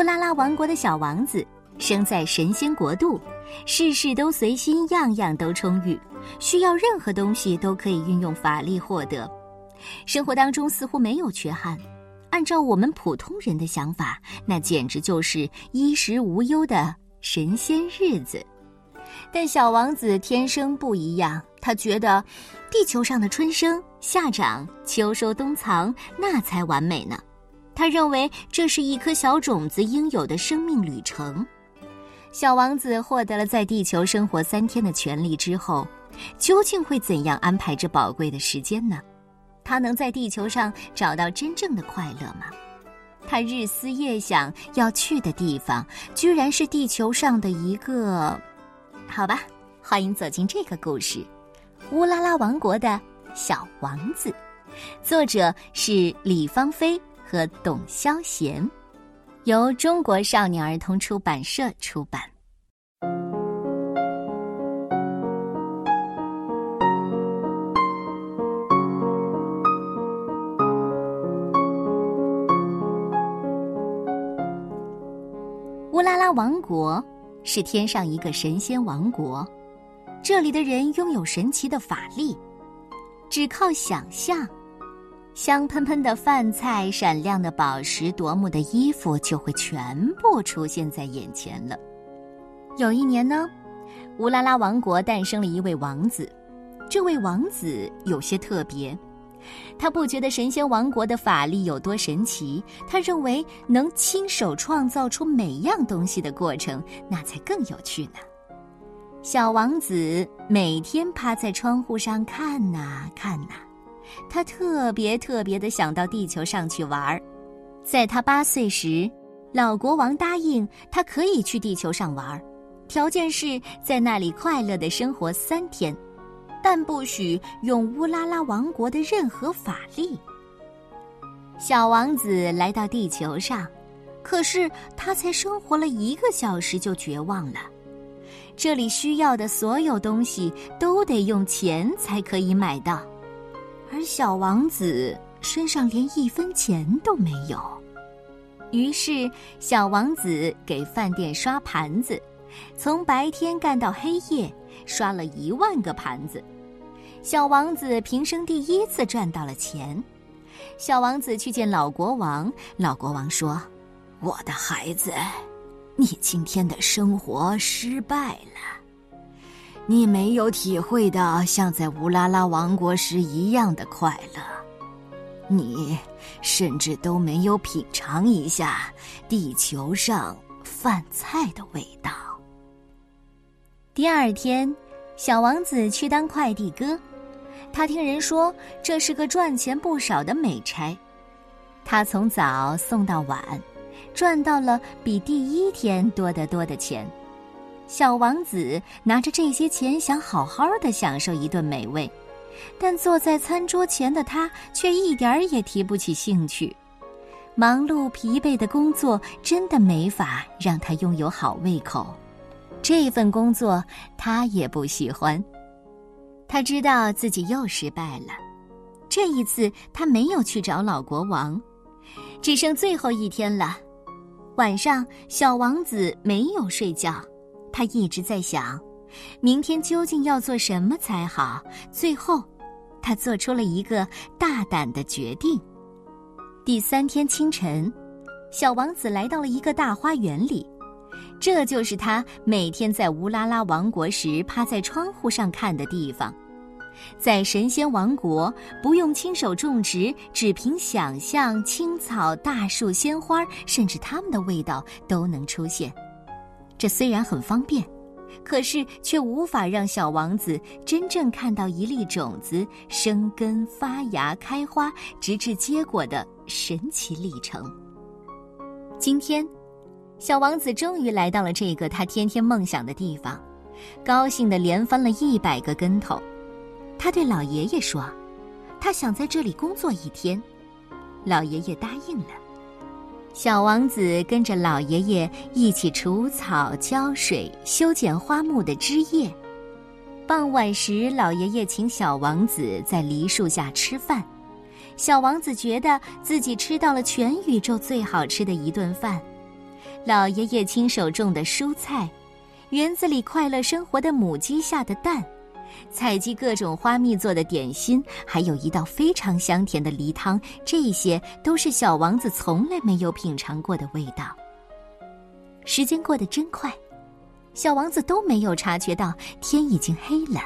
乌拉拉王国的小王子生在神仙国度，事事都随心，样样都充裕，需要任何东西都可以运用法力获得，生活当中似乎没有缺憾。按照我们普通人的想法，那简直就是衣食无忧的神仙日子。但小王子天生不一样，他觉得地球上的春生、夏长、秋收、冬藏那才完美呢。他认为这是一颗小种子应有的生命旅程。小王子获得了在地球生活三天的权利之后，究竟会怎样安排这宝贵的时间呢？他能在地球上找到真正的快乐吗？他日思夜想要去的地方，居然是地球上的一个……好吧，欢迎走进这个故事，《乌拉拉王国的小王子》，作者是李芳菲和董潇贤，由中国少年儿童出版社出版。乌拉拉王国是天上一个神仙王国，这里的人拥有神奇的法力，只靠想象，香喷喷的饭菜、闪亮的宝石、夺目的衣服就会全部出现在眼前了。有一年呢，乌拉拉王国诞生了一位王子，这位王子有些特别。他不觉得神仙王国的法力有多神奇，他认为能亲手创造出每样东西的过程，那才更有趣呢。小王子每天趴在窗户上看呐看呐，他特别特别的想到地球上去玩儿。在他八岁时，老国王答应他可以去地球上玩儿，条件是在那里快乐的生活三天。但不许用乌拉拉王国的任何法力。小王子来到地球上，可是他才生活了一个小时就绝望了。这里需要的所有东西都得用钱才可以买到，而小王子身上连一分钱都没有。于是，小王子给饭店刷盘子，从白天干到黑夜。刷了一万个盘子，小王子平生第一次赚到了钱。小王子去见老国王，老国王说：“我的孩子，你今天的生活失败了，你没有体会到像在乌拉拉王国时一样的快乐，你甚至都没有品尝一下地球上饭菜的味道。”第二天，小王子去当快递哥。他听人说这是个赚钱不少的美差。他从早送到晚，赚到了比第一天多得多的钱。小王子拿着这些钱，想好好的享受一顿美味，但坐在餐桌前的他却一点儿也提不起兴趣。忙碌疲惫的工作真的没法让他拥有好胃口。这份工作他也不喜欢，他知道自己又失败了。这一次他没有去找老国王，只剩最后一天了。晚上，小王子没有睡觉，他一直在想，明天究竟要做什么才好。最后，他做出了一个大胆的决定。第三天清晨，小王子来到了一个大花园里。这就是他每天在乌拉拉王国时趴在窗户上看的地方。在神仙王国，不用亲手种植，只凭想象，青草、大树、鲜花，甚至它们的味道都能出现。这虽然很方便，可是却无法让小王子真正看到一粒种子生根、发芽、开花，直至结果的神奇历程。今天。小王子终于来到了这个他天天梦想的地方，高兴的连翻了一百个跟头。他对老爷爷说：“他想在这里工作一天。”老爷爷答应了。小王子跟着老爷爷一起除草、浇水、修剪花木的枝叶。傍晚时，老爷爷请小王子在梨树下吃饭。小王子觉得自己吃到了全宇宙最好吃的一顿饭。老爷爷亲手种的蔬菜，园子里快乐生活的母鸡下的蛋，采集各种花蜜做的点心，还有一道非常香甜的梨汤，这些都是小王子从来没有品尝过的味道。时间过得真快，小王子都没有察觉到天已经黑了。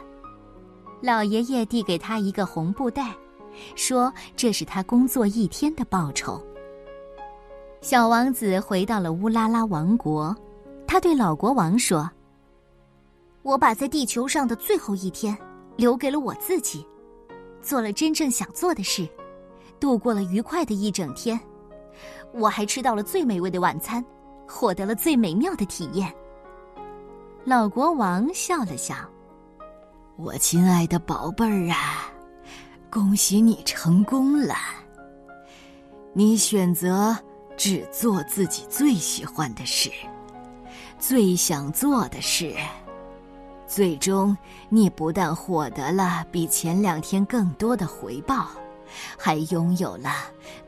老爷爷递给他一个红布袋，说：“这是他工作一天的报酬。”小王子回到了乌拉拉王国，他对老国王说：“我把在地球上的最后一天留给了我自己，做了真正想做的事，度过了愉快的一整天。我还吃到了最美味的晚餐，获得了最美妙的体验。”老国王笑了笑。我亲爱的宝贝儿啊，恭喜你成功了！你选择只做自己最喜欢的事，最想做的事，最终你不但获得了比前两天更多的回报，还拥有了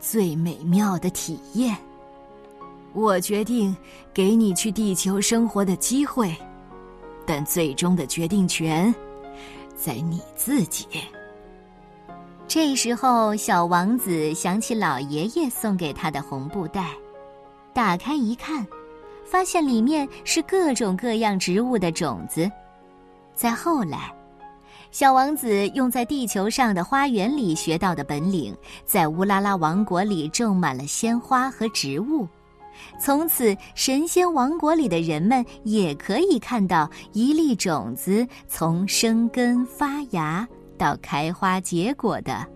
最美妙的体验。我决定给你去地球生活的机会，但最终的决定权。在你自己。这时候，小王子想起老爷爷送给他的红布袋，打开一看，发现里面是各种各样植物的种子。再后来，小王子用在地球上的花园里学到的本领，在乌拉拉王国里种满了鲜花和植物。从此，神仙王国里的人们也可以看到一粒种子从生根发芽到开花结果的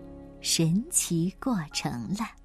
神奇过程了。